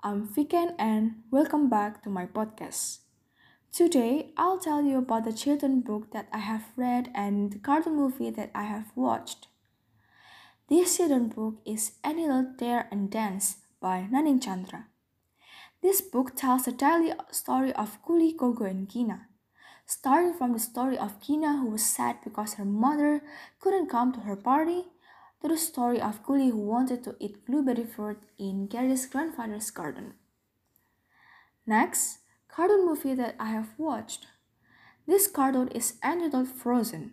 I'm Viken and welcome back to my podcast. Today, I'll tell you about the children book that I have read and the cartoon movie that I have watched. This children book is Animal Dare and Dance by Naning Chandra. This book tells the daily story of Kuli, Gogo, and Gina. Starting from the story of Gina who was sad because her mother couldn't come to her party, to the story of Kuli who wanted to eat blueberry fruit in Gary's grandfather's garden. Next, cartoon movie that I have watched. This cartoon is entitled Frozen.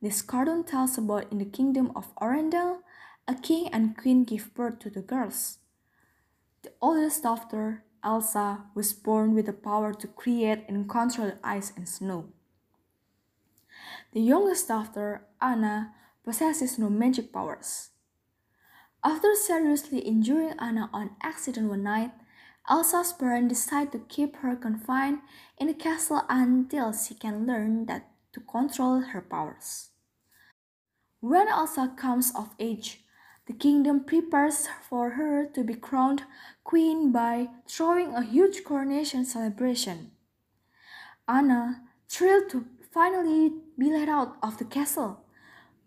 This cartoon tells about in the kingdom of Arendelle, a king and queen give birth to the girls. The oldest daughter, Elsa, was born with the power to create and control ice and snow. The youngest daughter, Anna, possesses no magic powers. After seriously injuring Anna on accident one night, Elsa's parents decide to keep her confined in the castle until she can learn that to control her powers. When Elsa comes of age, the kingdom prepares for her to be crowned queen by throwing a huge coronation celebration. Anna, thrilled to finally be let out of the castle,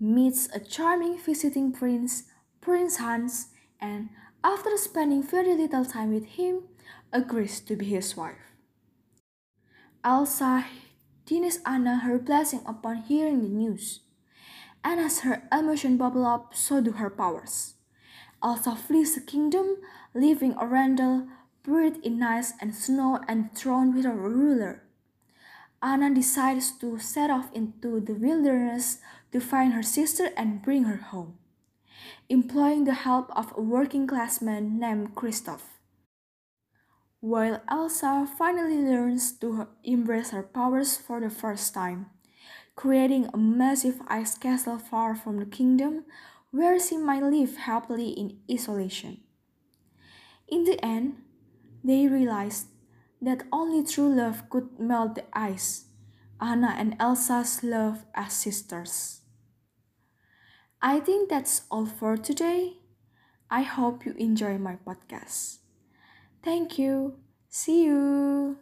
meets a charming visiting prince, Prince Hans, and after spending very little time with him, agrees to be his wife. Elsa denies Anna her blessing upon hearing the news, and as her emotion bubble up, so do her powers. Elsa flees the kingdom, leaving Arendelle buried in ice and snow and thrown without a ruler. Anna decides to set off into the wilderness to find her sister and bring her home, employing the help of a working class man named Kristoff. While Elsa finally learns to embrace her powers for the first time, creating a massive ice castle far from the kingdom where she might live happily in isolation. In the end, they realized that only true love could melt the ice, Anna and Elsa's love as sisters. I think that's all for today. I hope you enjoy my podcast. Thank you. See you.